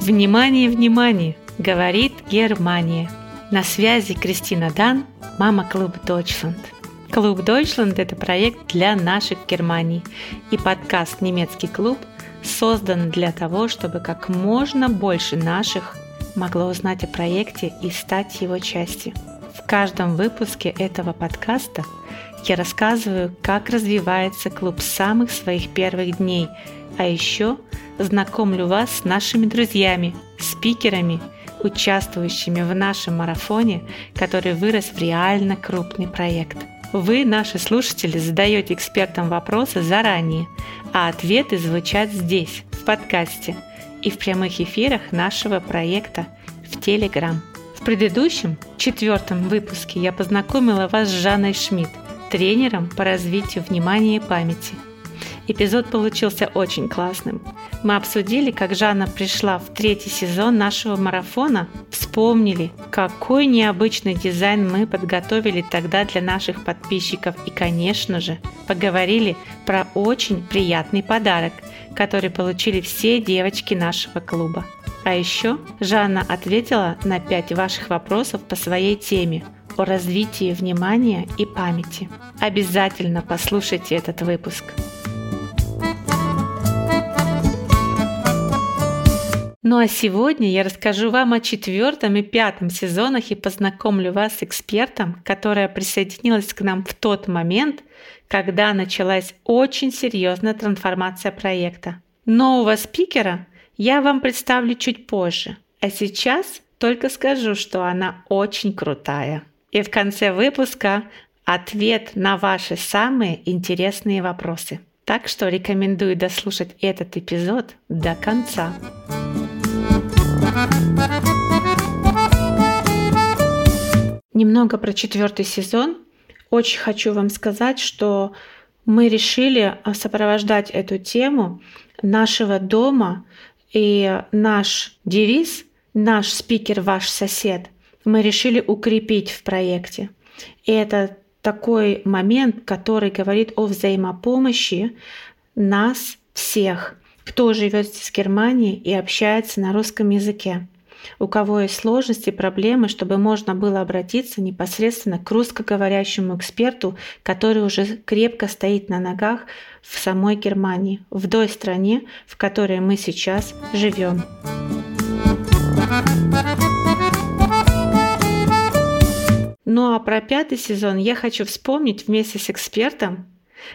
Внимание, внимание! Говорит Германия. На связи Кристина Дан, мама клуба Deutschland. Клуб Deutschland – это проект для наших Германий, и подкаст «Немецкий клуб» создан для того, чтобы как можно больше наших могло узнать о проекте и стать его частью. В каждом выпуске этого подкаста я рассказываю, как развивается клуб с самых своих первых дней, а еще знакомлю вас с нашими друзьями, спикерами, участвующими в нашем марафоне, который вырос в реально крупный проект. Вы, наши слушатели, задаете экспертам вопросы заранее, а ответы звучат здесь, в подкасте и в прямых эфирах нашего проекта в Телеграм. В предыдущем, четвертом выпуске я познакомила вас с Жанной Шмидт, тренером по развитию внимания и памяти – Эпизод получился очень классным. Мы обсудили, как Жанна пришла в третий сезон нашего марафона, вспомнили, какой необычный дизайн мы подготовили тогда для наших подписчиков и, конечно же, поговорили про очень приятный подарок, который получили все девочки нашего клуба. А еще Жанна ответила на пять ваших вопросов по своей теме о развитии внимания и памяти. Обязательно послушайте этот выпуск. Ну а сегодня я расскажу вам о четвертом и пятом сезонах и познакомлю вас с экспертом, которая присоединилась к нам в тот момент, когда началась очень серьезная трансформация проекта. Нового спикера я вам представлю чуть позже, а сейчас только скажу, что она очень крутая. И в конце выпуска ответ на ваши самые интересные вопросы. Так что рекомендую дослушать этот эпизод до конца. Немного про четвертый сезон. Очень хочу вам сказать, что мы решили а, сопровождать эту тему нашего дома и наш девиз «Наш спикер – ваш сосед» мы решили укрепить в проекте. И это такой момент, который говорит о взаимопомощи нас всех – кто живет в Германии и общается на русском языке, у кого есть сложности, проблемы, чтобы можно было обратиться непосредственно к русскоговорящему эксперту, который уже крепко стоит на ногах в самой Германии, в той стране, в которой мы сейчас живем. Ну а про пятый сезон я хочу вспомнить вместе с экспертом,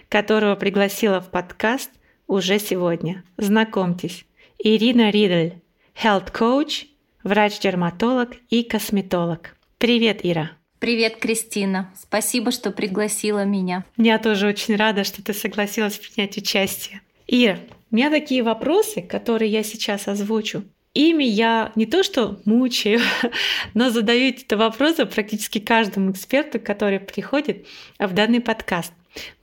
которого пригласила в подкаст – уже сегодня. Знакомьтесь, Ирина Ридль, health coach, врач-дерматолог и косметолог. Привет, Ира! Привет, Кристина. Спасибо, что пригласила меня. Я тоже очень рада, что ты согласилась принять участие. Ира, у меня такие вопросы, которые я сейчас озвучу. Ими я не то что мучаю, но задаю эти вопросы практически каждому эксперту, который приходит в данный подкаст.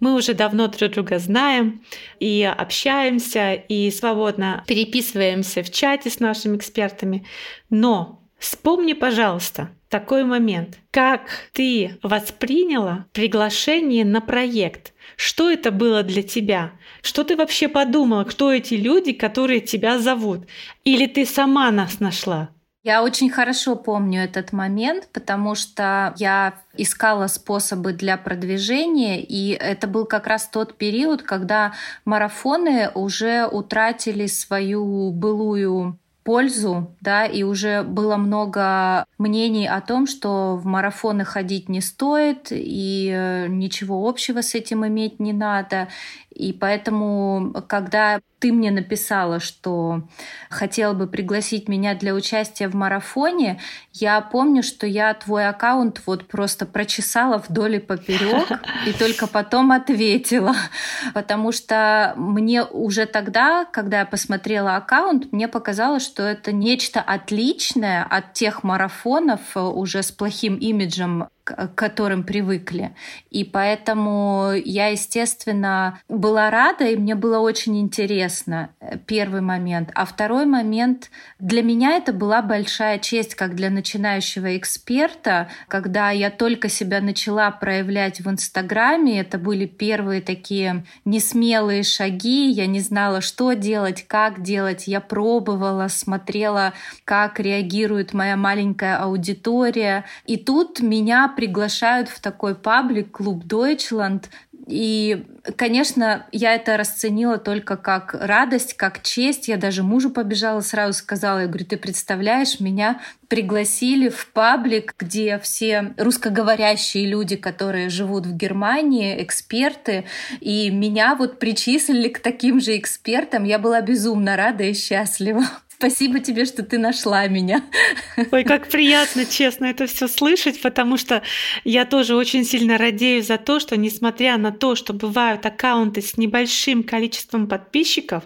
Мы уже давно друг друга знаем и общаемся, и свободно переписываемся в чате с нашими экспертами. Но вспомни, пожалуйста, такой момент. Как ты восприняла приглашение на проект? Что это было для тебя? Что ты вообще подумала? Кто эти люди, которые тебя зовут? Или ты сама нас нашла? Я очень хорошо помню этот момент, потому что я искала способы для продвижения, и это был как раз тот период, когда марафоны уже утратили свою былую пользу, да, и уже было много мнений о том, что в марафоны ходить не стоит, и э, ничего общего с этим иметь не надо. И поэтому, когда ты мне написала, что хотела бы пригласить меня для участия в марафоне, я помню, что я твой аккаунт вот просто прочесала вдоль и поперек и только потом ответила. Потому что мне уже тогда, когда я посмотрела аккаунт, мне показалось, что это нечто отличное от тех марафонов уже с плохим имиджем к которым привыкли. И поэтому я, естественно, была рада, и мне было очень интересно, э, первый момент. А второй момент, для меня это была большая честь, как для начинающего эксперта, когда я только себя начала проявлять в Инстаграме, это были первые такие несмелые шаги, я не знала, что делать, как делать, я пробовала, смотрела, как реагирует моя маленькая аудитория. И тут меня приглашают в такой паблик, клуб Deutschland, и, конечно, я это расценила только как радость, как честь. Я даже мужу побежала, сразу сказала, я говорю, ты представляешь, меня пригласили в паблик, где все русскоговорящие люди, которые живут в Германии, эксперты, и меня вот причислили к таким же экспертам. Я была безумно рада и счастлива. Спасибо тебе, что ты нашла меня. Ой, как приятно, честно, это все слышать, потому что я тоже очень сильно радею за то, что несмотря на то, что бывают аккаунты с небольшим количеством подписчиков,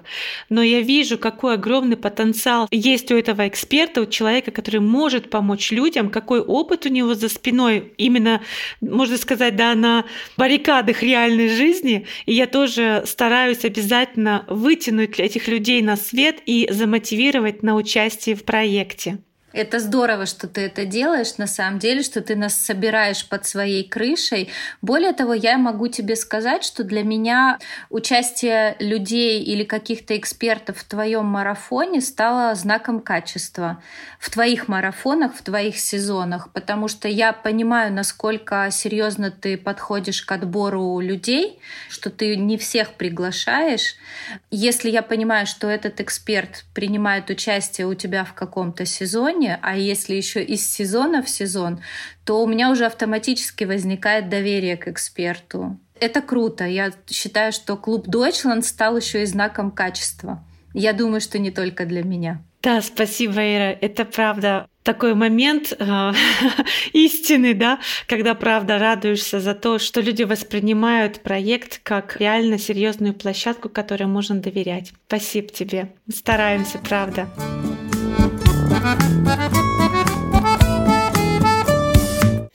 но я вижу, какой огромный потенциал есть у этого эксперта, у человека, который может помочь людям, какой опыт у него за спиной, именно, можно сказать, да, на баррикадах реальной жизни. И я тоже стараюсь обязательно вытянуть этих людей на свет и замотивировать мотивировать на участие в проекте. Это здорово, что ты это делаешь, на самом деле, что ты нас собираешь под своей крышей. Более того, я могу тебе сказать, что для меня участие людей или каких-то экспертов в твоем марафоне стало знаком качества в твоих марафонах, в твоих сезонах, потому что я понимаю, насколько серьезно ты подходишь к отбору людей, что ты не всех приглашаешь. Если я понимаю, что этот эксперт принимает участие у тебя в каком-то сезоне, сезоне, а если еще из сезона в сезон, то у меня уже автоматически возникает доверие к эксперту. Это круто. Я считаю, что клуб Deutschland стал еще и знаком качества. Я думаю, что не только для меня. Да, спасибо, Ира. Это правда такой момент э, истины, да, когда правда радуешься за то, что люди воспринимают проект как реально серьезную площадку, которой можно доверять. Спасибо тебе. Стараемся, правда.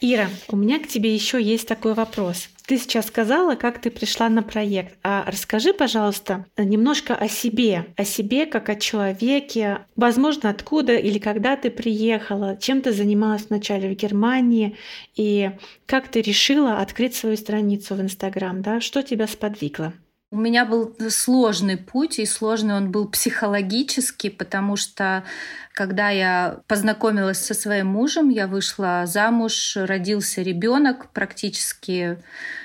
Ира, у меня к тебе еще есть такой вопрос. Ты сейчас сказала, как ты пришла на проект. А расскажи, пожалуйста, немножко о себе, о себе как о человеке. Возможно, откуда или когда ты приехала, чем ты занималась вначале в Германии и как ты решила открыть свою страницу в Инстаграм, да? Что тебя сподвигло? У меня был сложный путь, и сложный он был психологически, потому что когда я познакомилась со своим мужем, я вышла замуж, родился ребенок практически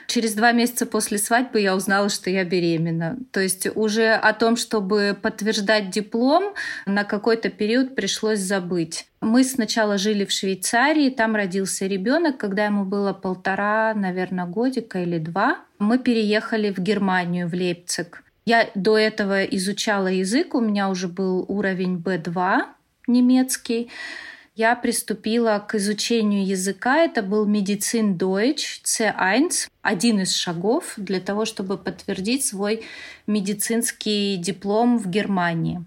через два месяца после свадьбы я узнала, что я беременна. То есть уже о том, чтобы подтверждать диплом, на какой-то период пришлось забыть. Мы сначала жили в Швейцарии, там родился ребенок, когда ему было полтора, наверное, годика или два. Мы переехали в Германию, в Лейпциг. Я до этого изучала язык, у меня уже был уровень B2, немецкий, я приступила к изучению языка. Это был медицин Deutsch C1, один из шагов для того, чтобы подтвердить свой медицинский диплом в Германии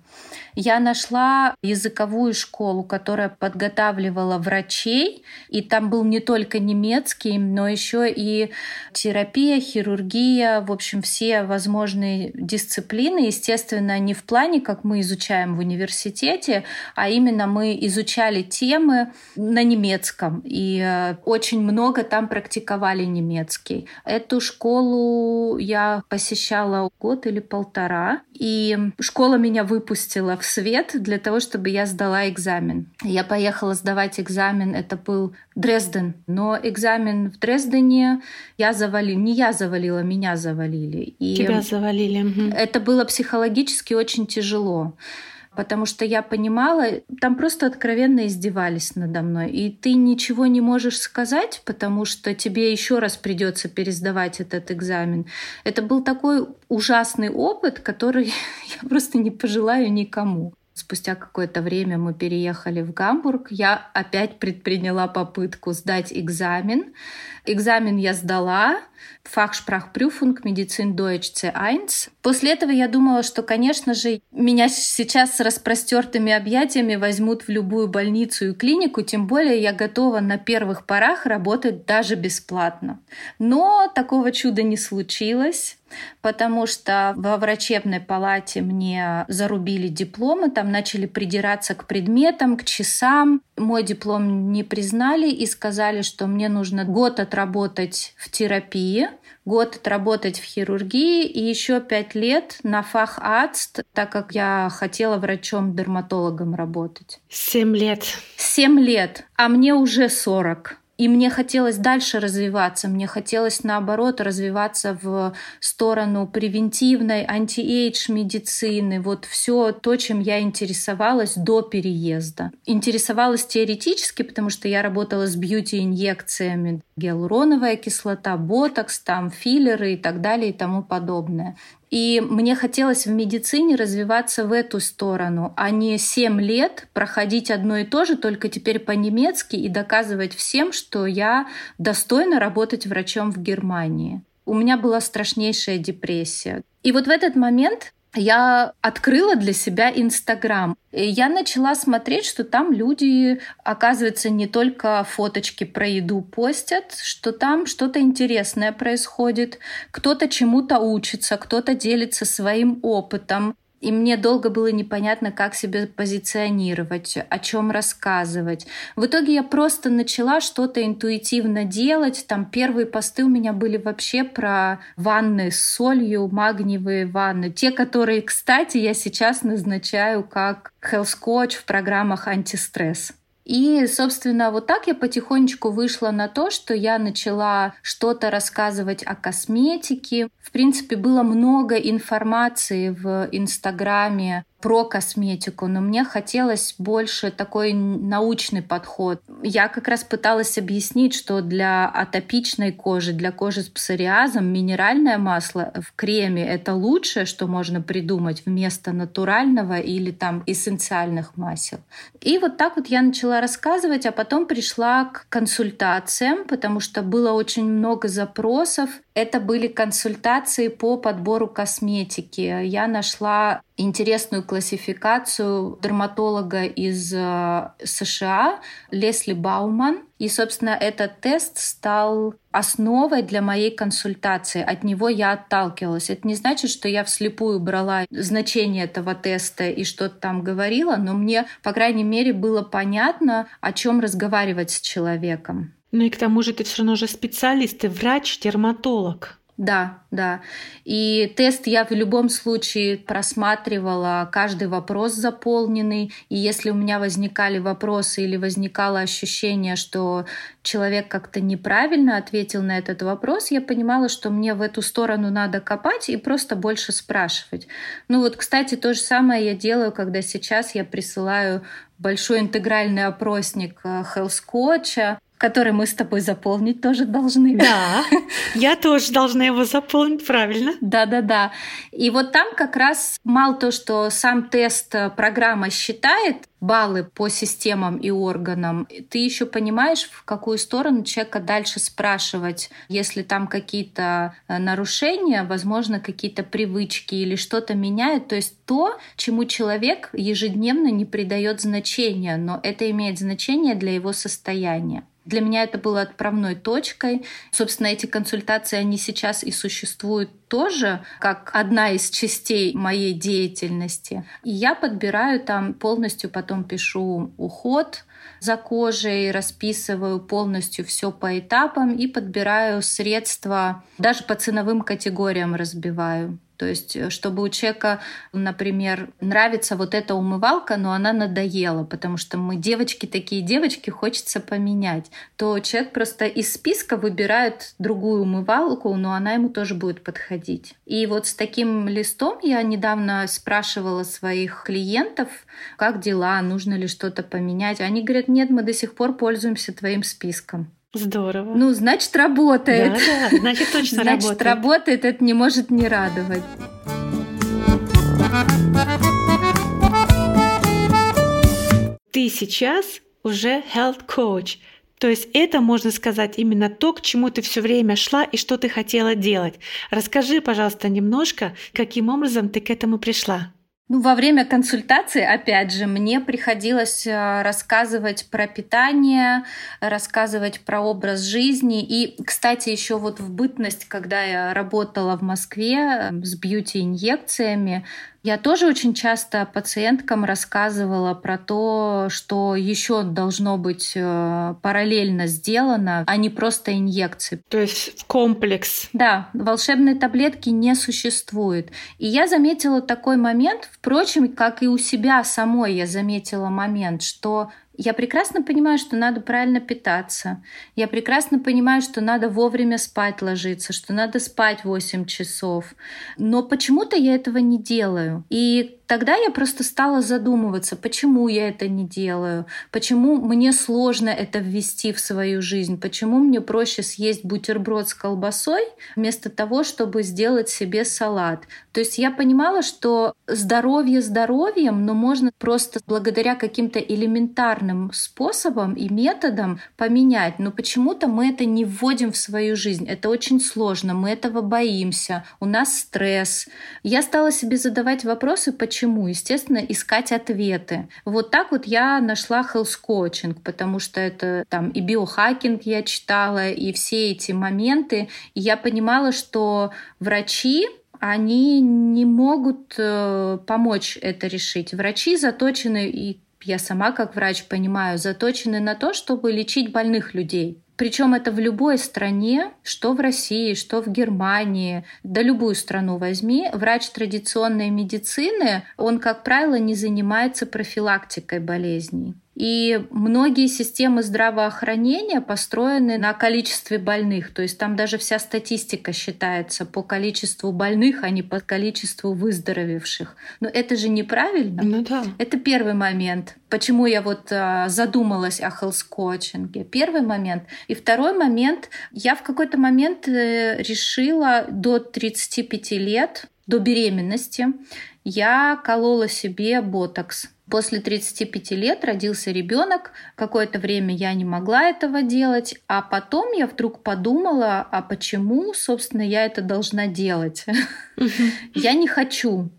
я нашла языковую школу, которая подготавливала врачей, и там был не только немецкий, но еще и терапия, хирургия, в общем, все возможные дисциплины. Естественно, не в плане, как мы изучаем в университете, а именно мы изучали темы на немецком, и э, очень много там практиковали немецкий. Эту школу я посещала год или полтора, и школа меня выпустила в свет для того, чтобы я сдала экзамен. Я поехала сдавать экзамен, это был Дрезден. Но экзамен в Дрездене я завалила, не я завалила, меня завалили. И Тебя завалили. Это было психологически очень тяжело потому что я понимала, там просто откровенно издевались надо мной, и ты ничего не можешь сказать, потому что тебе еще раз придется пересдавать этот экзамен. Это был такой ужасный опыт, который я просто не пожелаю никому. Спустя какое-то время мы переехали в Гамбург. Я опять предприняла попытку сдать экзамен. Экзамен я сдала, Fachsprachprüfung Medizin Deutsch C1. После этого я думала, что, конечно же, меня сейчас с распростертыми объятиями возьмут в любую больницу и клинику, тем более я готова на первых порах работать даже бесплатно. Но такого чуда не случилось потому что во врачебной палате мне зарубили дипломы, там начали придираться к предметам, к часам. Мой диплом не признали и сказали, что мне нужно год отработать в терапии, год отработать в хирургии и еще пять лет на фах АЦТ, так как я хотела врачом-дерматологом работать. Семь лет. Семь лет, а мне уже сорок. И мне хотелось дальше развиваться, мне хотелось наоборот развиваться в сторону превентивной, anti-age медицины, вот все то, чем я интересовалась до переезда. Интересовалась теоретически, потому что я работала с beauty-инъекциями, гиалуроновая кислота, ботокс, там филлеры и так далее и тому подобное. И мне хотелось в медицине развиваться в эту сторону, а не 7 лет проходить одно и то же, только теперь по-немецки и доказывать всем, что я достойна работать врачом в Германии. У меня была страшнейшая депрессия. И вот в этот момент я открыла для себя Инстаграм. И я начала смотреть, что там люди, оказывается, не только фоточки про еду постят, что там что-то интересное происходит, кто-то чему-то учится, кто-то делится своим опытом. И мне долго было непонятно, как себя позиционировать, о чем рассказывать. В итоге я просто начала что-то интуитивно делать. Там первые посты у меня были вообще про ванны с солью, магниевые ванны. Те, которые, кстати, я сейчас назначаю как health в программах антистресс. И, собственно, вот так я потихонечку вышла на то, что я начала что-то рассказывать о косметике. В принципе, было много информации в Инстаграме про косметику, но мне хотелось больше такой научный подход. Я как раз пыталась объяснить, что для атопичной кожи, для кожи с псориазом минеральное масло в креме — это лучшее, что можно придумать вместо натурального или там эссенциальных масел. И вот так вот я начала рассказывать, а потом пришла к консультациям, потому что было очень много запросов. Это были консультации по подбору косметики. Я нашла интересную классификацию дерматолога из э, США Лесли Бауман. И, собственно, этот тест стал основой для моей консультации. От него я отталкивалась. Это не значит, что я вслепую брала значение этого теста и что-то там говорила, но мне, по крайней мере, было понятно, о чем разговаривать с человеком. Ну и к тому же ты все равно же специалист, ты врач, дерматолог. Да, да. И тест я в любом случае просматривала, каждый вопрос заполненный. И если у меня возникали вопросы или возникало ощущение, что человек как-то неправильно ответил на этот вопрос, я понимала, что мне в эту сторону надо копать и просто больше спрашивать. Ну вот, кстати, то же самое я делаю, когда сейчас я присылаю большой интегральный опросник э, Health Coach, который мы с тобой заполнить тоже должны. Да, я тоже должна его заполнить, правильно? Да-да-да. И вот там как раз мало то, что сам тест э, программа считает баллы по системам и органам, ты еще понимаешь, в какую сторону человека дальше спрашивать, если там какие-то э, нарушения, возможно, какие-то привычки или что-то меняет. То есть то, чему человек ежедневно не придает значения, но это имеет значение для его состояния. Для меня это было отправной точкой. Собственно, эти консультации, они сейчас и существуют тоже как одна из частей моей деятельности. И я подбираю там полностью, потом пишу уход, за кожей, расписываю полностью все по этапам и подбираю средства, даже по ценовым категориям разбиваю. То есть, э, чтобы у человека, например, нравится вот эта умывалка, но она надоела, потому что мы девочки такие девочки, хочется поменять, то человек просто из списка выбирает другую умывалку, но она ему тоже будет подходить. И вот с таким листом я недавно спрашивала своих клиентов, как дела, нужно ли что-то поменять. Они говорят, нет, мы до сих пор пользуемся твоим списком. Здорово. Ну, значит, работает. Да, да, значит, точно значит, работает. работает, это не может не радовать. Ты сейчас уже health coach. То есть это, можно сказать, именно то, к чему ты все время шла и что ты хотела делать. Расскажи, пожалуйста, немножко, каким образом ты к этому пришла. Ну, во время консультации, опять же, мне приходилось э, рассказывать про питание, рассказывать про образ жизни. И, кстати, еще вот в бытность, когда я работала в Москве э, с бьюти-инъекциями, я тоже очень часто пациенткам рассказывала про то, что еще должно быть э, параллельно сделано, а не просто инъекции. То есть комплекс. Да, волшебной таблетки не существует. И я заметила такой момент, впрочем, как и у себя самой я заметила момент, что я прекрасно понимаю, что надо правильно питаться. Я прекрасно понимаю, что надо вовремя спать ложиться, что надо спать 8 часов. Но почему-то я этого не делаю. И Тогда я просто стала задумываться, почему я это не делаю, почему мне сложно это ввести в свою жизнь, почему мне проще съесть бутерброд с колбасой вместо того, чтобы сделать себе салат. То есть я понимала, что здоровье здоровьем, но можно просто благодаря каким-то элементарным способам и методам поменять. Но почему-то мы это не вводим в свою жизнь. Это очень сложно, мы этого боимся, у нас стресс. Я стала себе задавать вопросы, почему почему, естественно, искать ответы. Вот так вот я нашла health coaching, потому что это там и биохакинг я читала, и все эти моменты. И я понимала, что врачи, они не могут э, помочь это решить. Врачи заточены, и я сама как врач понимаю, заточены на то, чтобы лечить больных людей. Причем это в любой стране, что в России, что в Германии, да любую страну возьми, врач традиционной медицины, он, как правило, не занимается профилактикой болезней. И многие системы здравоохранения построены на количестве больных. То есть там даже вся статистика считается по количеству больных, а не по количеству выздоровевших. Но это же неправильно. Ну да. Это первый момент. Почему я вот а, задумалась о health-коучинге? Первый момент. И второй момент. Я в какой-то момент э, решила до 35 лет, до беременности, я колола себе ботокс После 35 лет родился ребенок, какое-то время я не могла этого делать, а потом я вдруг подумала, а почему, собственно, я это должна делать? Я не хочу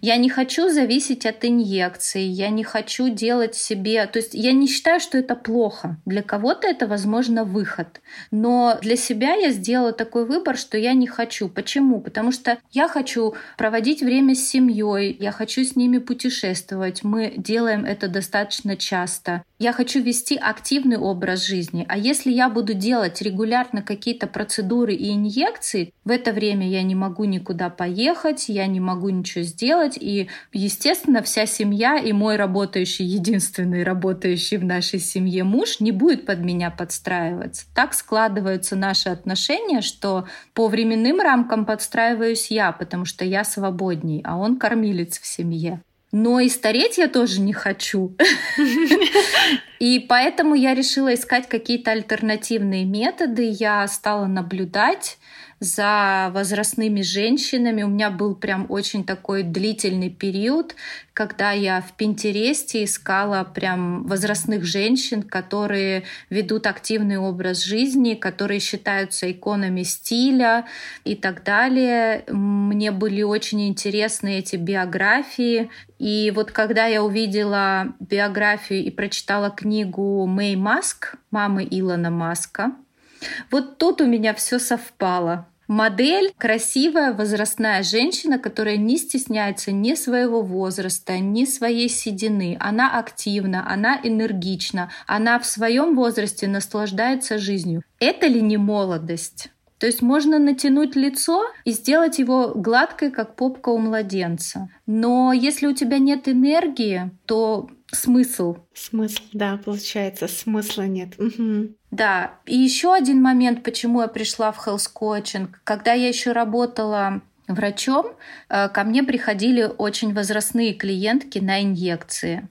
я не хочу зависеть от инъекций, я не хочу делать себе... То есть я не считаю, что это плохо. Для кого-то это, возможно, выход. Но для себя я сделала такой выбор, что я не хочу. Почему? Потому что я хочу проводить время с семьей, я хочу с ними путешествовать. Мы делаем это достаточно часто. Я хочу вести активный образ жизни. А если я буду делать регулярно какие-то процедуры и инъекции, в это время я не могу никуда поехать, я не могу ничего сделать. И, естественно, вся семья и мой работающий, единственный работающий в нашей семье муж не будет под меня подстраиваться. Так складываются наши отношения, что по временным рамкам подстраиваюсь я, потому что я свободней, а он кормилец в семье. Но и стареть я тоже не хочу. И поэтому я решила искать какие-то альтернативные методы. Я стала наблюдать за возрастными женщинами. У меня был прям очень такой длительный период, когда я в Пинтересте искала прям возрастных женщин, которые ведут активный образ жизни, которые считаются иконами стиля и так далее. Мне были очень интересны эти биографии. И вот когда я увидела биографию и прочитала книгу Мэй Маск, мамы Илона Маска, вот тут у меня все совпало. Модель — красивая возрастная женщина, которая не стесняется ни своего возраста, ни своей седины. Она активна, она энергична, она в своем возрасте наслаждается жизнью. Это ли не молодость? То есть можно натянуть лицо и сделать его гладкой, как попка у младенца. Но если у тебя нет энергии, то смысл. Смысл, да, получается, смысла нет. Угу. Да, и еще один момент, почему я пришла в health coaching. Когда я еще работала врачом, э, ко мне приходили очень возрастные клиентки на инъекции.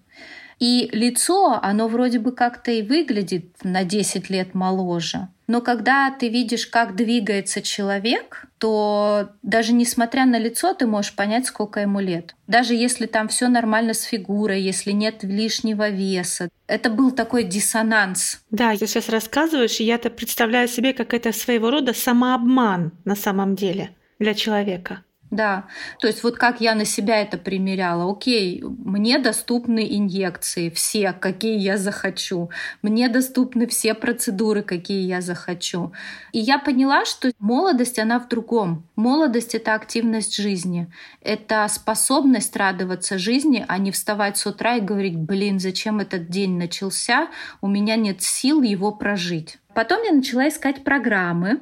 И лицо, оно вроде бы как-то и выглядит на 10 лет моложе. Но когда ты видишь, как двигается человек, то даже несмотря на лицо, ты можешь понять, сколько ему лет. Даже если там все нормально с фигурой, если нет лишнего веса. Это был такой диссонанс. Да, ты сейчас рассказываешь, и я-то представляю себе, как это своего рода самообман на самом деле для человека. Да, то есть вот как я на себя это примеряла. Окей, мне доступны инъекции, все, какие я захочу. Мне доступны все процедуры, какие я захочу. И я поняла, что молодость, она в другом. Молодость — это активность жизни. Это способность радоваться жизни, а не вставать с утра и говорить, блин, зачем этот день начался, у меня нет сил его прожить. Потом я начала искать программы,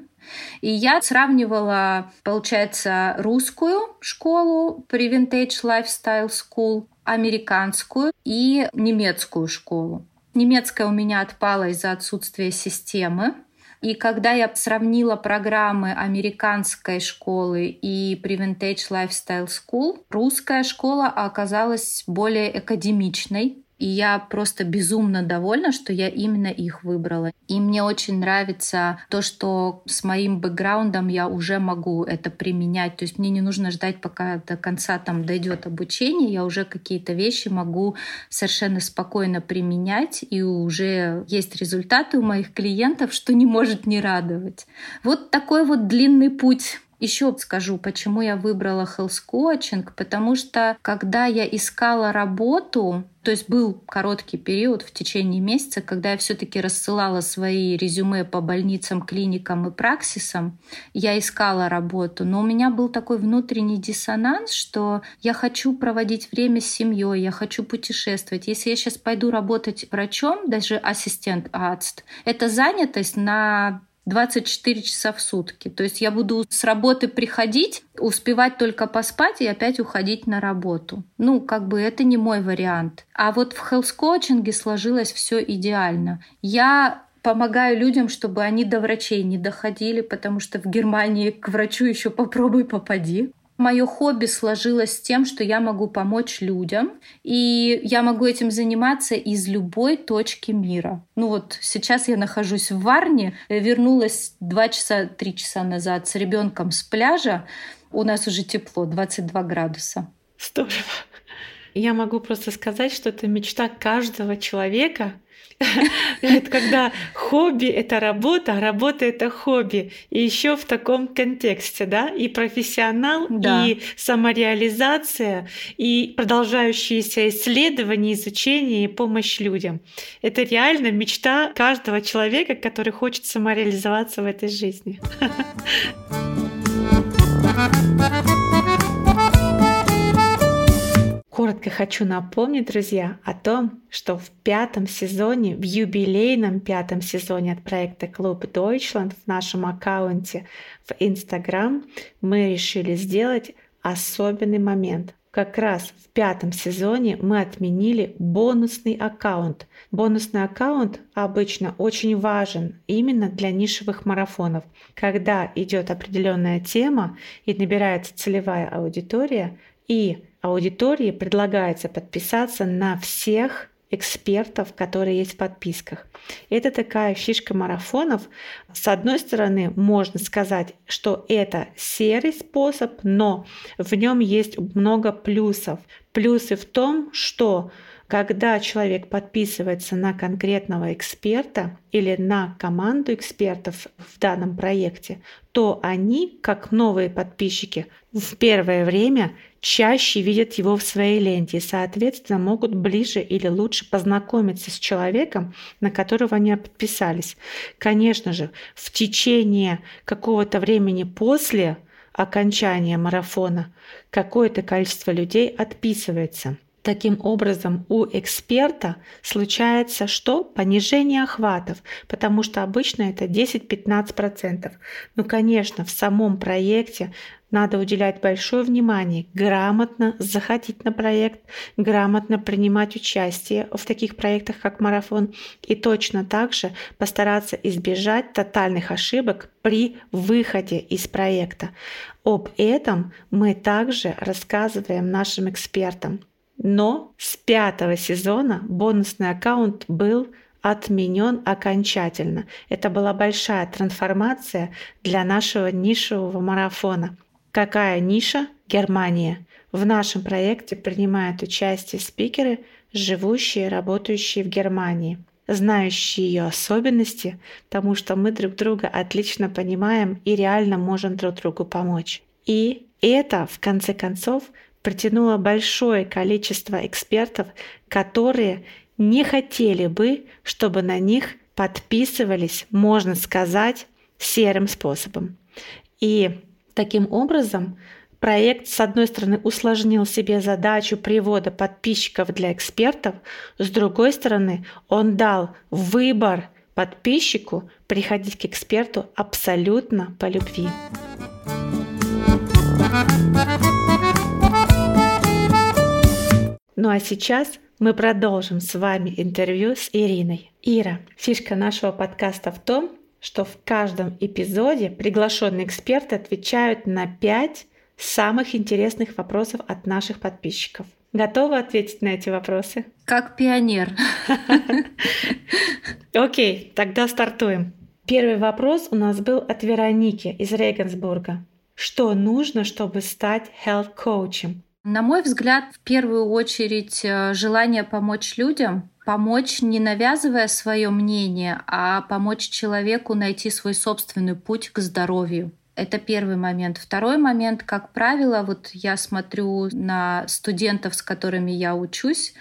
и я сравнивала, получается, русскую школу при Vintage Lifestyle School, американскую и немецкую школу. Немецкая у меня отпала из-за отсутствия системы. И когда я сравнила программы американской школы и Preventage Lifestyle School, русская школа оказалась более академичной, и я просто безумно довольна, что я именно их выбрала. И мне очень нравится то, что с моим бэкграундом я уже могу это применять. То есть мне не нужно ждать, пока до конца там дойдет обучение. Я уже какие-то вещи могу совершенно спокойно применять. И уже есть результаты у моих клиентов, что не может не радовать. Вот такой вот длинный путь еще скажу, почему я выбрала health coaching, потому что когда я искала работу, то есть был короткий период в течение месяца, когда я все-таки рассылала свои резюме по больницам, клиникам и праксисам. Я искала работу, но у меня был такой внутренний диссонанс, что я хочу проводить время с семьей, я хочу путешествовать. Если я сейчас пойду работать врачом, даже ассистент АЦТ, это занятость на 24 часа в сутки. То есть я буду с работы приходить, успевать только поспать и опять уходить на работу. Ну, как бы это не мой вариант. А вот в хелс-коучинге сложилось все идеально. Я помогаю людям, чтобы они до врачей не доходили, потому что в Германии к врачу еще попробуй попади. Мое хобби сложилось с тем, что я могу помочь людям, и я могу этим заниматься из любой точки мира. Ну вот сейчас я нахожусь в Варне, вернулась два часа, три часа назад с ребенком с пляжа. У нас уже тепло, 22 градуса. Здорово. Я могу просто сказать, что это мечта каждого человека Это когда хобби — это работа, а работа — это хобби. И еще в таком контексте, да, и профессионал, да. и самореализация, и продолжающиеся исследования, изучение и помощь людям. Это реально мечта каждого человека, который хочет самореализоваться в этой жизни. Коротко хочу напомнить, друзья, о том, что в пятом сезоне, в юбилейном пятом сезоне от проекта Клуб Deutschland в нашем аккаунте в Instagram мы решили сделать особенный момент. Как раз в пятом сезоне мы отменили бонусный аккаунт. Бонусный аккаунт обычно очень важен именно для нишевых марафонов. Когда идет определенная тема и набирается целевая аудитория, и аудитории предлагается подписаться на всех экспертов, которые есть в подписках. Это такая фишка марафонов. С одной стороны, можно сказать, что это серый способ, но в нем есть много плюсов. Плюсы в том, что когда человек подписывается на конкретного эксперта или на команду экспертов в данном проекте, то они, как новые подписчики, в первое время чаще видят его в своей ленте и, соответственно, могут ближе или лучше познакомиться с человеком, на которого они подписались. Конечно же, в течение какого-то времени после окончания марафона какое-то количество людей отписывается – Таким образом, у эксперта случается что? Понижение охватов, потому что обычно это 10-15%. Ну, конечно, в самом проекте надо уделять большое внимание, грамотно заходить на проект, грамотно принимать участие в таких проектах, как марафон, и точно так же постараться избежать тотальных ошибок при выходе из проекта. Об этом мы также рассказываем нашим экспертам. Но с пятого сезона бонусный аккаунт был отменен окончательно. Это была большая трансформация для нашего нишевого марафона. Какая ниша? Германия. В нашем проекте принимают участие спикеры, живущие и работающие в Германии, знающие ее особенности, потому что мы друг друга отлично понимаем и реально можем друг другу помочь. И это, в конце концов, притянуло большое количество экспертов, которые не хотели бы, чтобы на них подписывались, можно сказать, серым способом. И таким образом Проект, с одной стороны, усложнил себе задачу привода подписчиков для экспертов, с другой стороны, он дал выбор подписчику приходить к эксперту абсолютно по любви. Ну а сейчас мы продолжим с вами интервью с Ириной. Ира, фишка нашего подкаста в том, что в каждом эпизоде приглашенные эксперты отвечают на 5 самых интересных вопросов от наших подписчиков. Готовы ответить на эти вопросы? Как пионер. Окей, тогда стартуем. Первый вопрос у нас был от Вероники из Регенсбурга. Что нужно, чтобы стать health коучем? На мой взгляд, в первую очередь э, желание помочь людям, помочь не навязывая свое мнение, а помочь человеку найти свой собственный путь к здоровью. Это первый момент. Второй момент, как правило, вот я смотрю на студентов, с которыми я учусь,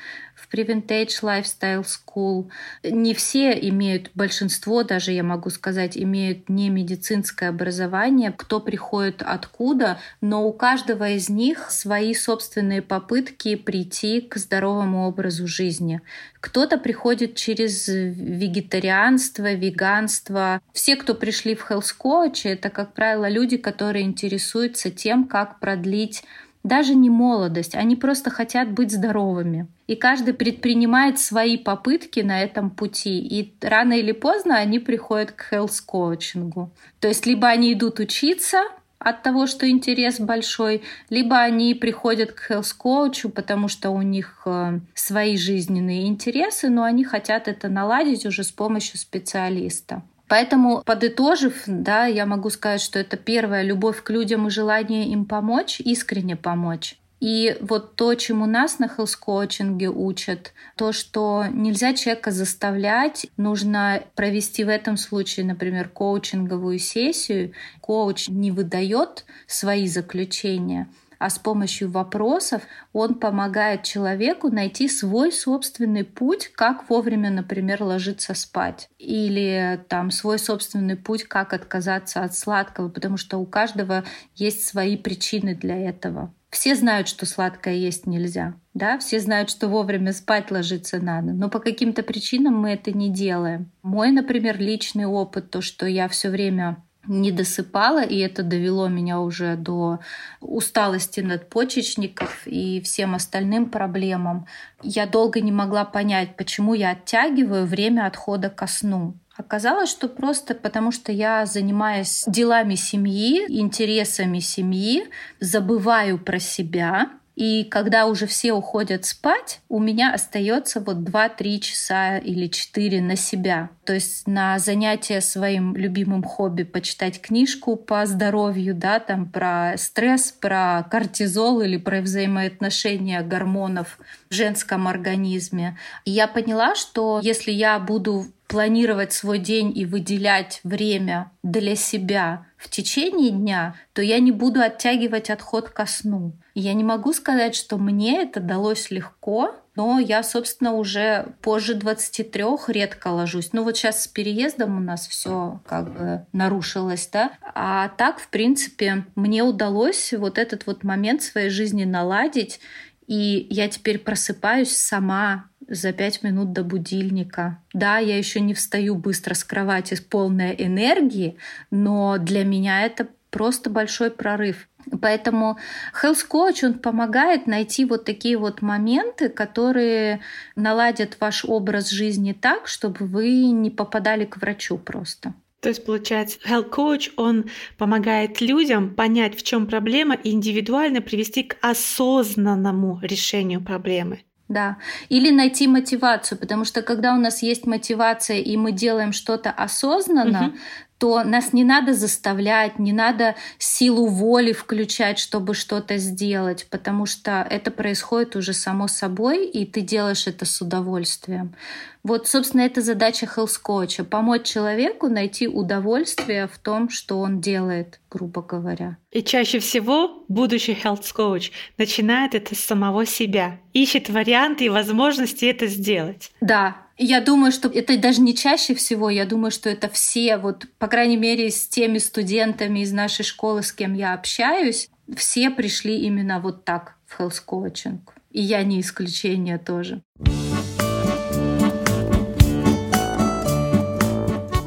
Preventage Lifestyle School. Не все имеют, большинство даже, я могу сказать, имеют не медицинское образование, кто приходит откуда, но у каждого из них свои собственные попытки прийти к здоровому образу жизни. Кто-то приходит через вегетарианство, веганство. Все, кто пришли в Health Coach, это, как правило, люди, которые интересуются тем, как продлить даже не молодость, они просто хотят быть здоровыми. И каждый предпринимает свои попытки на этом пути. И рано или поздно они приходят к health-коучингу. То есть либо они идут учиться, от того, что интерес большой, либо они приходят к health-коучу, потому что у них э, свои жизненные интересы, но они хотят это наладить уже с помощью специалиста. Поэтому, подытожив, да, я могу сказать, что это первое — любовь к людям и желание им помочь, искренне помочь. И вот то, чему нас на хелс-коучинге учат, то, что нельзя человека заставлять, нужно провести в этом случае, например, коучинговую сессию. Коуч не выдает свои заключения, а с помощью вопросов он помогает человеку найти свой собственный путь, как вовремя, например, ложиться спать. Или там свой собственный путь, как отказаться от сладкого, потому что у каждого есть свои причины для этого. Все знают, что сладкое есть нельзя, да, все знают, что вовремя спать ложиться надо, но по каким-то причинам мы это не делаем. Мой, например, личный опыт, то, что я все время не досыпала, и это довело меня уже до усталости надпочечников и всем остальным проблемам. Я долго не могла понять, почему я оттягиваю время отхода ко сну. Оказалось, что просто потому, что я занимаюсь делами семьи, интересами семьи, забываю про себя, и когда уже все уходят спать, у меня остается вот 2-3 часа или 4 на себя. То есть на занятие своим любимым хобби почитать книжку по здоровью, да, там про стресс, про кортизол или про взаимоотношения гормонов в женском организме. И я поняла, что если я буду планировать свой день и выделять время для себя в течение дня, то я не буду оттягивать отход ко сну. Я не могу сказать, что мне это далось легко, но я, собственно, уже позже 23 редко ложусь. Ну вот сейчас с переездом у нас все как бы нарушилось, да. А так, в принципе, мне удалось вот этот вот момент своей жизни наладить. И я теперь просыпаюсь сама за пять минут до будильника. Да, я еще не встаю быстро с кровати с полной энергии, но для меня это просто большой прорыв. Поэтому Health Coach, он помогает найти вот такие вот моменты, которые наладят ваш образ жизни так, чтобы вы не попадали к врачу просто. То есть, получается, health coach, он помогает людям понять, в чем проблема, и индивидуально привести к осознанному решению проблемы. да. Или найти мотивацию, потому что когда у нас есть мотивация и мы делаем что-то осознанно, угу то нас не надо заставлять, не надо силу воли включать, чтобы что-то сделать, потому что это происходит уже само собой, и ты делаешь это с удовольствием. Вот, собственно, это задача хелс-коуча — помочь человеку найти удовольствие в том, что он делает, грубо говоря. И чаще всего будущий health-коуч начинает это с самого себя, ищет варианты и возможности это сделать. Да, я думаю, что это даже не чаще всего, я думаю, что это все, вот, по крайней мере, с теми студентами из нашей школы, с кем я общаюсь, все пришли именно вот так в health coaching. И я не исключение тоже.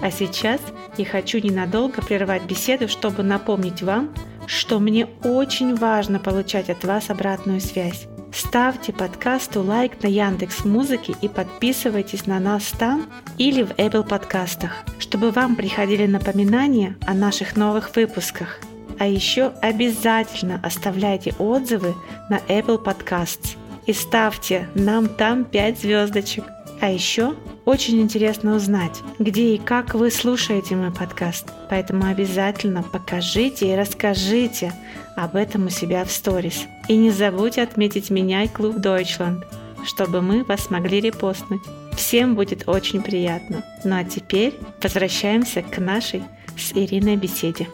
А сейчас я хочу ненадолго прервать беседу, чтобы напомнить вам, что мне очень важно получать от вас обратную связь. Ставьте подкасту лайк на Яндекс Музыке и подписывайтесь на нас там или в Apple подкастах, чтобы вам приходили напоминания о наших новых выпусках. А еще обязательно оставляйте отзывы на Apple Podcasts и ставьте нам там 5 звездочек. А еще очень интересно узнать, где и как вы слушаете мой подкаст. Поэтому обязательно покажите и расскажите об этом у себя в сторис. И не забудьте отметить меня и клуб Deutschland, чтобы мы вас могли репостнуть. Всем будет очень приятно. Ну а теперь возвращаемся к нашей с Ириной беседе.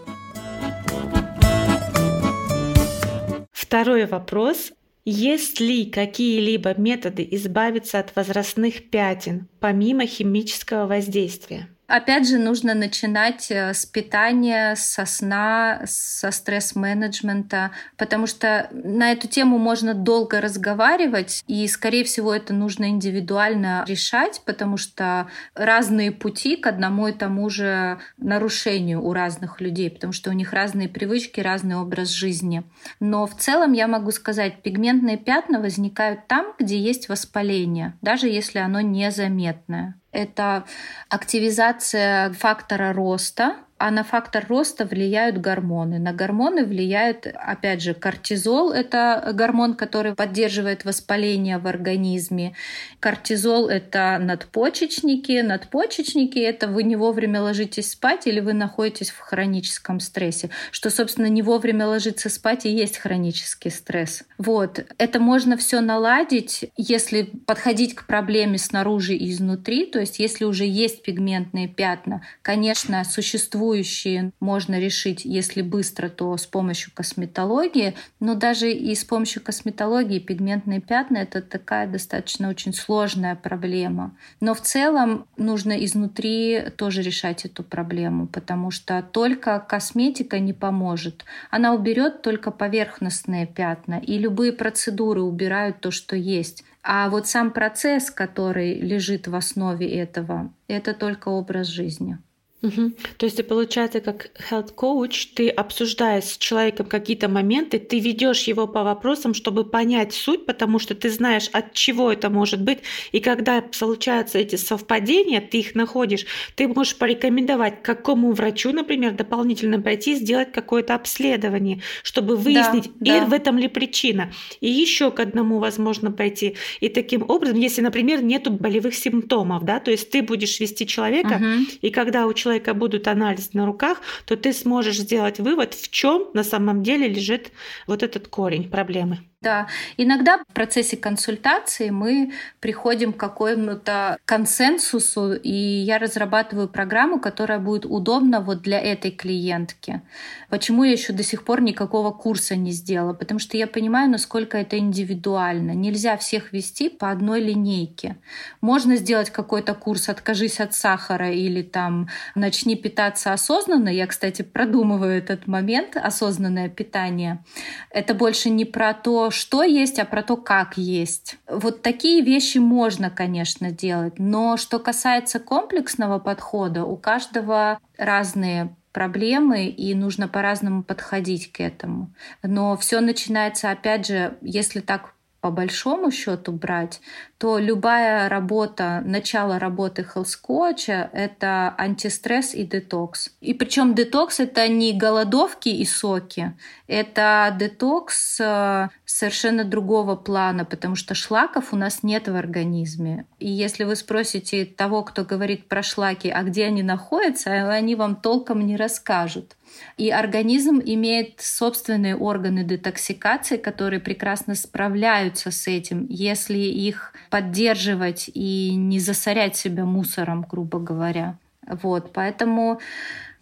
Второй вопрос. Есть ли какие-либо методы избавиться от возрастных пятен, помимо химического воздействия? Опять же, нужно начинать э, с питания, со сна, со стресс-менеджмента, потому что на эту тему можно долго разговаривать, и, скорее всего, это нужно индивидуально решать, потому что разные пути к одному и тому же нарушению у разных людей, потому что у них разные привычки, разный образ жизни. Но в целом я могу сказать, пигментные пятна возникают там, где есть воспаление, даже если оно незаметное это активизация фактора роста, а на фактор роста влияют гормоны. На гормоны влияет, опять же, кортизол. Это гормон, который поддерживает воспаление в организме. Кортизол — это надпочечники. Надпочечники — это вы не вовремя ложитесь спать или вы находитесь в хроническом стрессе. Что, собственно, не вовремя ложиться спать и есть хронический стресс. Вот. Это можно все наладить, если подходить к проблеме снаружи и изнутри. То есть если уже есть пигментные пятна, конечно, существует существующие можно решить, если быстро, то с помощью косметологии. Но даже и с помощью косметологии пигментные пятна — это такая достаточно очень сложная проблема. Но в целом нужно изнутри тоже решать эту проблему, потому что только косметика не поможет. Она уберет только поверхностные пятна, и любые процедуры убирают то, что есть. А вот сам процесс, который лежит в основе этого, это только образ жизни. Угу. То есть, получается, как health coach, ты обсуждаешь с человеком какие-то моменты, ты ведешь его по вопросам, чтобы понять суть, потому что ты знаешь, от чего это может быть. И когда случаются эти совпадения, ты их находишь, ты можешь порекомендовать какому врачу, например, дополнительно пойти сделать какое-то обследование, чтобы выяснить, да, и да. в этом ли причина. И еще к одному возможно пойти. И таким образом, если, например, нету болевых симптомов, да, то есть ты будешь вести человека, угу. и когда у человека человека будут анализы на руках, то ты сможешь сделать вывод, в чем на самом деле лежит вот этот корень проблемы. Да, иногда в процессе консультации мы приходим к какому-то консенсусу, и я разрабатываю программу, которая будет удобна вот для этой клиентки. Почему я еще до сих пор никакого курса не сделала? Потому что я понимаю, насколько это индивидуально. Нельзя всех вести по одной линейке. Можно сделать какой-то курс «Откажись от сахара» или там «Начни питаться осознанно». Я, кстати, продумываю этот момент, осознанное питание. Это больше не про то, что есть, а про то, как есть. Вот такие вещи можно, конечно, делать, но что касается комплексного подхода, у каждого разные проблемы, и нужно по-разному подходить к этому. Но все начинается, опять же, если так по большому счету брать, то любая работа, начало работы хелс-коуча — это антистресс и детокс. И причем детокс — это не голодовки и соки, это детокс э, совершенно другого плана, потому что шлаков у нас нет в организме. И если вы спросите того, кто говорит про шлаки, а где они находятся, они вам толком не расскажут. И организм имеет собственные органы детоксикации, которые прекрасно справляются с этим, если их поддерживать и не засорять себя мусором, грубо говоря. Вот, поэтому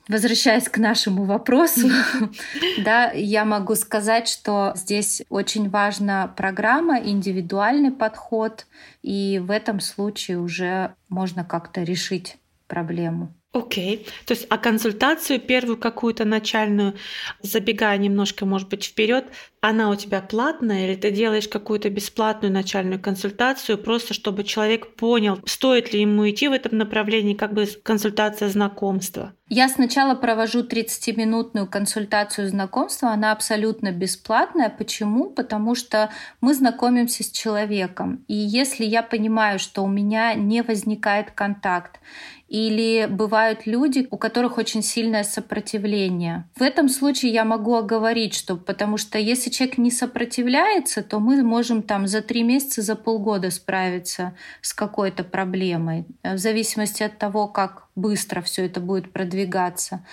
Возвращаясь к нашему вопросу, да, я могу сказать, что здесь очень важна программа, индивидуальный подход, и в этом случае уже можно как-то решить проблему. Окей. Okay. То есть, а консультацию первую какую-то начальную, забегая немножко, может быть, вперед, она у тебя платная или ты делаешь какую-то бесплатную начальную консультацию, просто чтобы человек понял, стоит ли ему идти в этом направлении, как бы консультация знакомства? Я сначала провожу 30-минутную консультацию знакомства, она абсолютно бесплатная. Почему? Потому что мы знакомимся с человеком. И если я понимаю, что у меня не возникает контакт, или бывают люди, у которых очень сильное сопротивление. В этом случае я могу оговорить, что потому что если человек не сопротивляется, то мы можем там за три месяца, за полгода справиться с какой-то проблемой, в зависимости от того, как быстро все это будет продвигаться.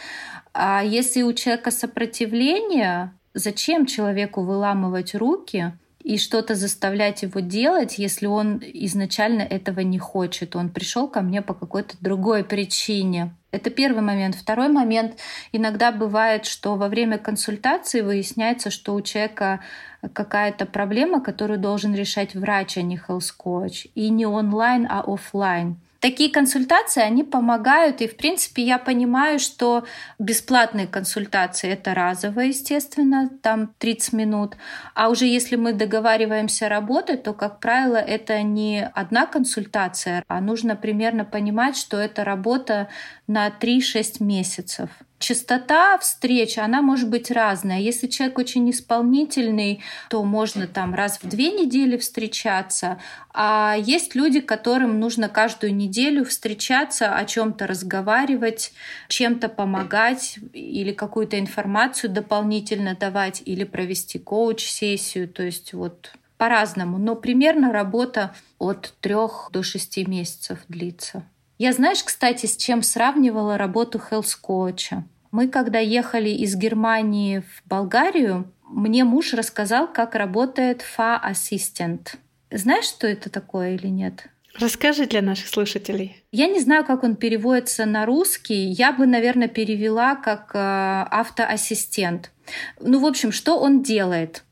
А если у человека сопротивление, зачем человеку выламывать руки? И что-то заставлять его делать, если он изначально этого не хочет. Он пришел ко мне по какой-то другой причине. Это первый момент. Второй момент. Иногда бывает, что во время консультации выясняется, что у человека какая-то проблема, которую должен решать врач, а не health И не онлайн, а офлайн. Такие консультации, они помогают, и, в принципе, я понимаю, что бесплатные консультации — это разовые, естественно, там 30 минут, а уже если мы договариваемся работать, то, как правило, это не одна консультация, а нужно примерно понимать, что это работа на 3-6 месяцев. Частота встреч, она может быть разная. Если человек очень исполнительный, то можно там раз в две недели встречаться. А есть люди, которым нужно каждую неделю встречаться, о чем-то разговаривать, чем-то помогать или какую-то информацию дополнительно давать, или провести коуч-сессию. То есть вот по-разному. Но примерно работа от трех до шести месяцев длится. Я знаешь, кстати, с чем сравнивала работу Coach? Мы, когда ехали из Германии в Болгарию, мне муж рассказал, как работает FA-ассистент. Знаешь, что это такое или нет? Расскажи для наших слушателей. Я не знаю, как он переводится на русский. Я бы, наверное, перевела как э, автоассистент. Ну, в общем, что он делает?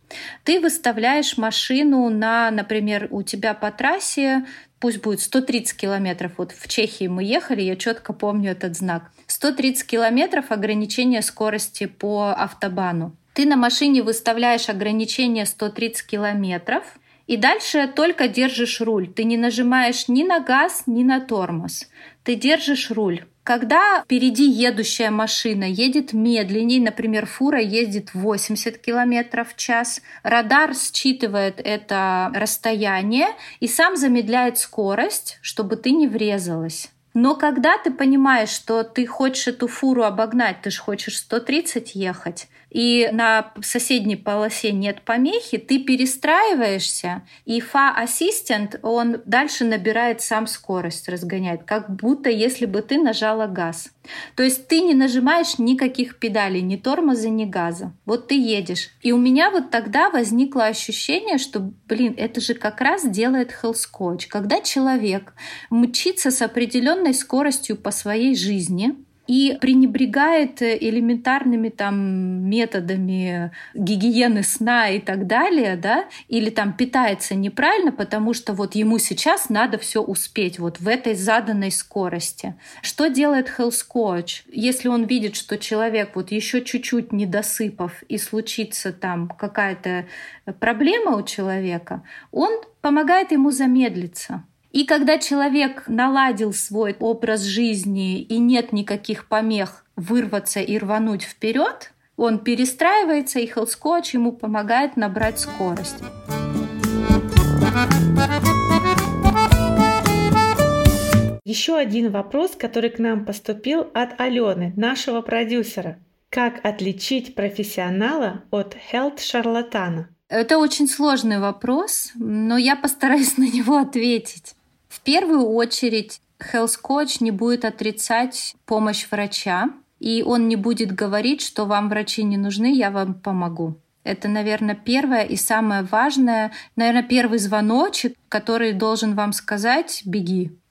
Ты выставляешь машину на, например, у тебя по трассе пусть будет 130 километров. Вот в Чехии мы ехали, я четко помню этот знак. 130 километров ограничение скорости по автобану. Ты на машине выставляешь ограничение 130 километров, и дальше только держишь руль. Ты не нажимаешь ни на газ, ни на тормоз. Ты держишь руль. Когда впереди едущая машина едет медленнее, например, фура ездит 80 км в час, радар считывает это расстояние и сам замедляет скорость, чтобы ты не врезалась. Но когда ты понимаешь, что ты хочешь эту фуру обогнать, ты же хочешь 130 ехать, и на соседней полосе нет помехи, ты перестраиваешься, и фа-ассистент, он дальше набирает сам скорость, разгоняет, как будто если бы ты нажала газ. То есть ты не нажимаешь никаких педалей, ни тормоза, ни газа. Вот ты едешь. И у меня вот тогда возникло ощущение, что, блин, это же как раз делает Coach. Когда человек мчится с определенной скоростью по своей жизни, и пренебрегает элементарными там методами гигиены сна и так далее, да, или там питается неправильно, потому что вот ему сейчас надо все успеть вот в этой заданной скорости. Что делает health coach? Если он видит, что человек вот еще чуть-чуть не досыпав и случится там какая-то проблема у человека, он помогает ему замедлиться. И когда человек наладил свой образ жизни и нет никаких помех вырваться и рвануть вперед, он перестраивается, и хелскотч ему помогает набрать скорость. Еще один вопрос, который к нам поступил от Алены, нашего продюсера. Как отличить профессионала от хелт-шарлатана? Это очень сложный вопрос, но я постараюсь на него ответить. В первую очередь, health не будет отрицать помощь врача, и он не будет говорить, что вам врачи не нужны, я вам помогу. Это, наверное, первое и самое важное, наверное, первый звоночек, который должен вам сказать «беги».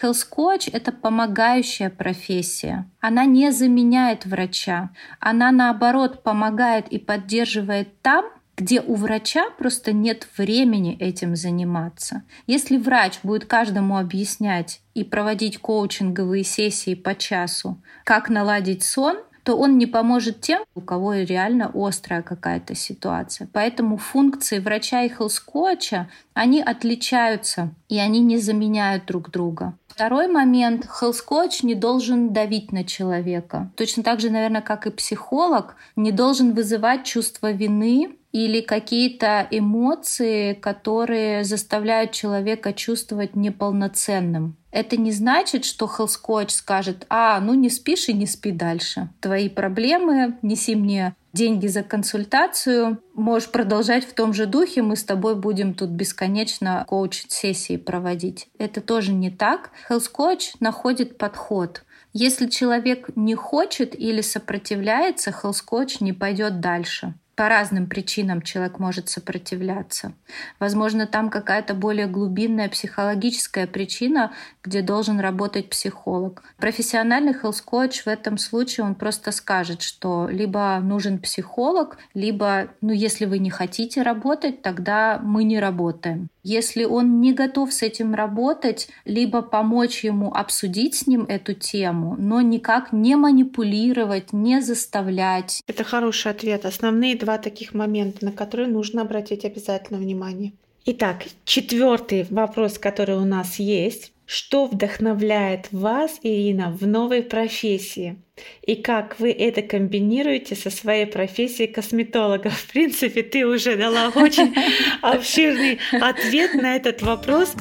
Health это помогающая профессия. Она не заменяет врача. Она, наоборот, помогает и поддерживает там, где у врача просто нет времени этим заниматься. Если врач будет каждому объяснять и проводить коучинговые сессии по часу, как наладить сон, то он не поможет тем, у кого реально острая какая-то ситуация. Поэтому функции врача и хелскоуча, они отличаются, и они не заменяют друг друга. Второй момент. Хелскоуч не должен давить на человека. Точно так же, наверное, как и психолог, не должен вызывать чувство вины или какие-то эмоции, которые заставляют человека чувствовать неполноценным. Это не значит, что хелскоч скажет, а, ну не спишь и не спи дальше. Твои проблемы, неси мне деньги за консультацию, можешь продолжать в том же духе, мы с тобой будем тут бесконечно коуч-сессии проводить. Это тоже не так. Хелскоч находит подход. Если человек не хочет или сопротивляется, хелскоч не пойдет дальше по разным причинам человек может сопротивляться. Возможно, там какая-то более глубинная психологическая причина, где должен работать психолог. Профессиональный coach в этом случае он просто скажет, что либо нужен психолог, либо, ну, если вы не хотите работать, тогда мы не работаем. Если он не готов с этим работать, либо помочь ему обсудить с ним эту тему, но никак не манипулировать, не заставлять. Это хороший ответ. Основные два таких момента, на которые нужно обратить обязательно внимание. Итак, четвертый вопрос, который у нас есть. Что вдохновляет вас, Ирина, в новой профессии? И как вы это комбинируете со своей профессией косметолога? В принципе, ты уже дала очень обширный ответ на этот вопрос.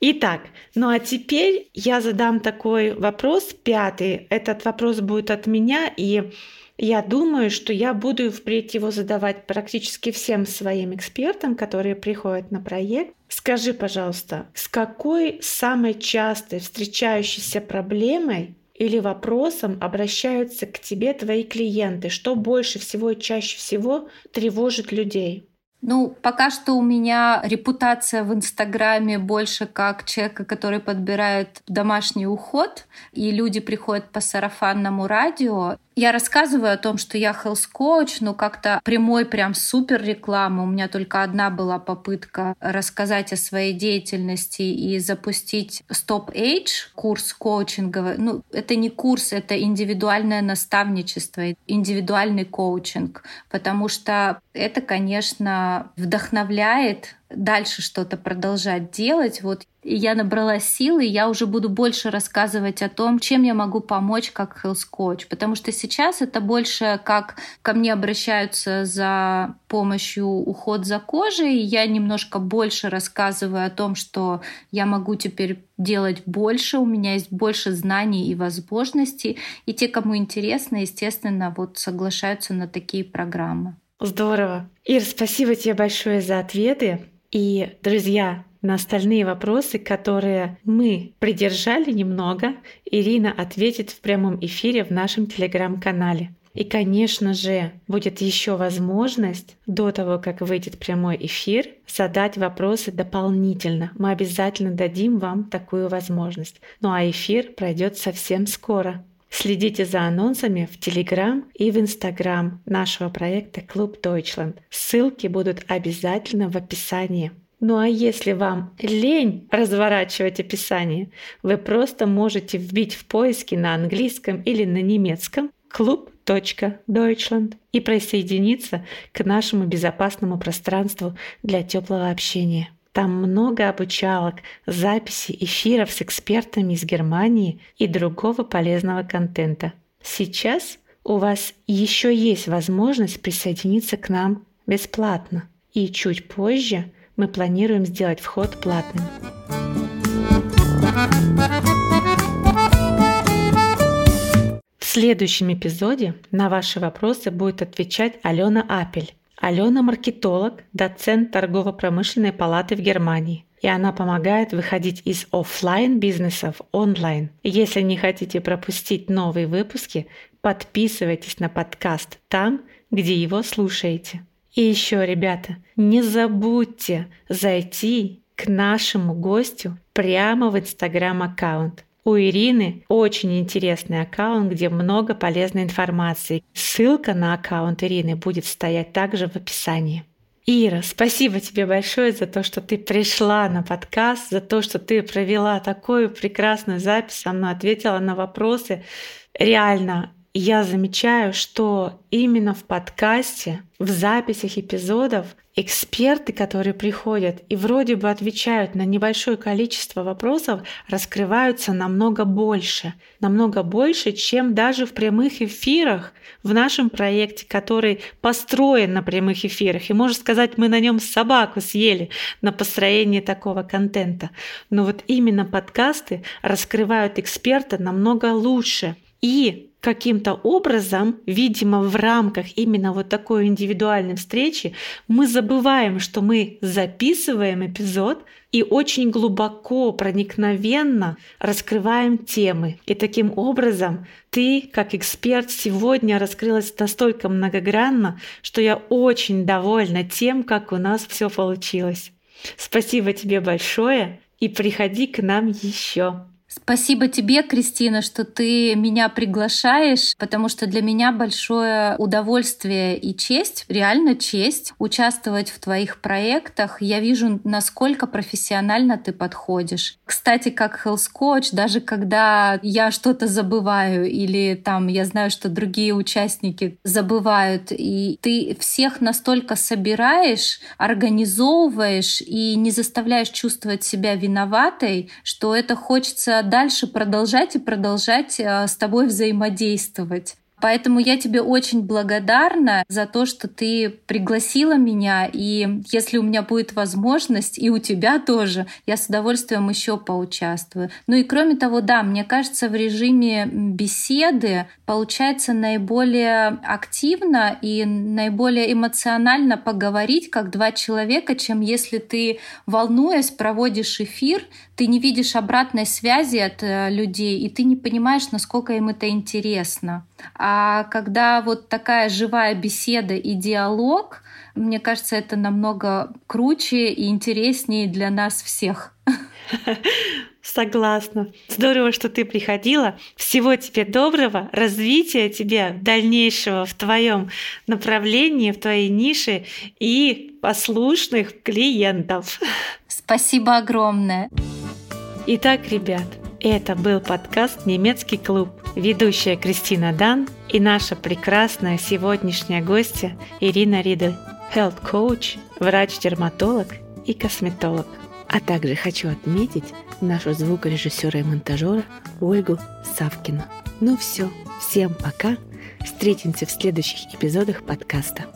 Итак, ну а теперь я задам такой вопрос, пятый. Этот вопрос будет от меня, и я думаю, что я буду впредь его задавать практически всем своим экспертам, которые приходят на проект. Скажи, пожалуйста, с какой самой частой встречающейся проблемой или вопросом обращаются к тебе твои клиенты? Что больше всего и чаще всего тревожит людей? Ну, пока что у меня репутация в Инстаграме больше как человека, который подбирает домашний уход, и люди приходят по сарафанному радио. Я рассказываю о том, что я health coach, но как-то прямой прям супер рекламы. У меня только одна была попытка рассказать о своей деятельности и запустить Stop Age, курс коучинговый. Ну, это не курс, это индивидуальное наставничество, индивидуальный коучинг, потому что это, конечно, вдохновляет дальше что-то продолжать делать. Вот я набрала силы, я уже буду больше рассказывать о том, чем я могу помочь как health coach, потому что сейчас это больше как ко мне обращаются за помощью уход за кожей, я немножко больше рассказываю о том, что я могу теперь делать больше, у меня есть больше знаний и возможностей, и те, кому интересно, естественно, вот соглашаются на такие программы. Здорово. Ир, спасибо тебе большое за ответы. И, друзья, на остальные вопросы, которые мы придержали немного, Ирина ответит в прямом эфире в нашем телеграм-канале. И, конечно же, будет еще возможность до того, как выйдет прямой эфир, задать вопросы дополнительно. Мы обязательно дадим вам такую возможность. Ну а эфир пройдет совсем скоро. Следите за анонсами в Телеграм и в Инстаграм нашего проекта Клуб Deutschland. Ссылки будут обязательно в описании. Ну а если вам лень разворачивать описание, вы просто можете вбить в поиски на английском или на немецком клуб.deutschland и присоединиться к нашему безопасному пространству для теплого общения. Там много обучалок, записи эфиров с экспертами из Германии и другого полезного контента. Сейчас у вас еще есть возможность присоединиться к нам бесплатно. И чуть позже мы планируем сделать вход платным. В следующем эпизоде на ваши вопросы будет отвечать Алена Апель. Алена – маркетолог, доцент торгово-промышленной палаты в Германии и она помогает выходить из офлайн бизнеса в онлайн. Если не хотите пропустить новые выпуски, подписывайтесь на подкаст там, где его слушаете. И еще, ребята, не забудьте зайти к нашему гостю прямо в Инстаграм-аккаунт. У Ирины очень интересный аккаунт, где много полезной информации. Ссылка на аккаунт Ирины будет стоять также в описании. Ира, спасибо тебе большое за то, что ты пришла на подкаст, за то, что ты провела такую прекрасную запись со мной, ответила на вопросы. Реально, я замечаю, что именно в подкасте, в записях эпизодов эксперты, которые приходят и вроде бы отвечают на небольшое количество вопросов, раскрываются намного больше. Намного больше, чем даже в прямых эфирах в нашем проекте, который построен на прямых эфирах. И можно сказать, мы на нем собаку съели на построении такого контента. Но вот именно подкасты раскрывают эксперта намного лучше. И каким-то образом, видимо, в рамках именно вот такой индивидуальной встречи, мы забываем, что мы записываем эпизод и очень глубоко, проникновенно раскрываем темы. И таким образом ты, как эксперт, сегодня раскрылась настолько многогранно, что я очень довольна тем, как у нас все получилось. Спасибо тебе большое и приходи к нам еще. Спасибо тебе, Кристина, что ты меня приглашаешь, потому что для меня большое удовольствие и честь, реально честь, участвовать в твоих проектах. Я вижу, насколько профессионально ты подходишь. Кстати, как health coach, даже когда я что-то забываю или там я знаю, что другие участники забывают, и ты всех настолько собираешь, организовываешь и не заставляешь чувствовать себя виноватой, что это хочется дальше продолжать и продолжать э, с тобой взаимодействовать. Поэтому я тебе очень благодарна за то, что ты пригласила меня. И если у меня будет возможность, и у тебя тоже, я с удовольствием еще поучаствую. Ну и кроме того, да, мне кажется, в режиме беседы получается наиболее активно и наиболее эмоционально поговорить, как два человека, чем если ты, волнуясь, проводишь эфир, ты не видишь обратной связи от э, людей, и ты не понимаешь, насколько им это интересно. А когда вот такая живая беседа и диалог, мне кажется, это намного круче и интереснее для нас всех. Согласна. Здорово, что ты приходила. Всего тебе доброго, развития тебе дальнейшего в твоем направлении, в твоей нише и послушных клиентов. Спасибо огромное. Итак, ребят, это был подкаст «Немецкий клуб». Ведущая Кристина Дан и наша прекрасная сегодняшняя гостья Ирина Ридель, health coach, врач-дерматолог и косметолог. А также хочу отметить нашу звукорежиссера и монтажера Ольгу Савкину. Ну все, всем пока. Встретимся в следующих эпизодах подкаста.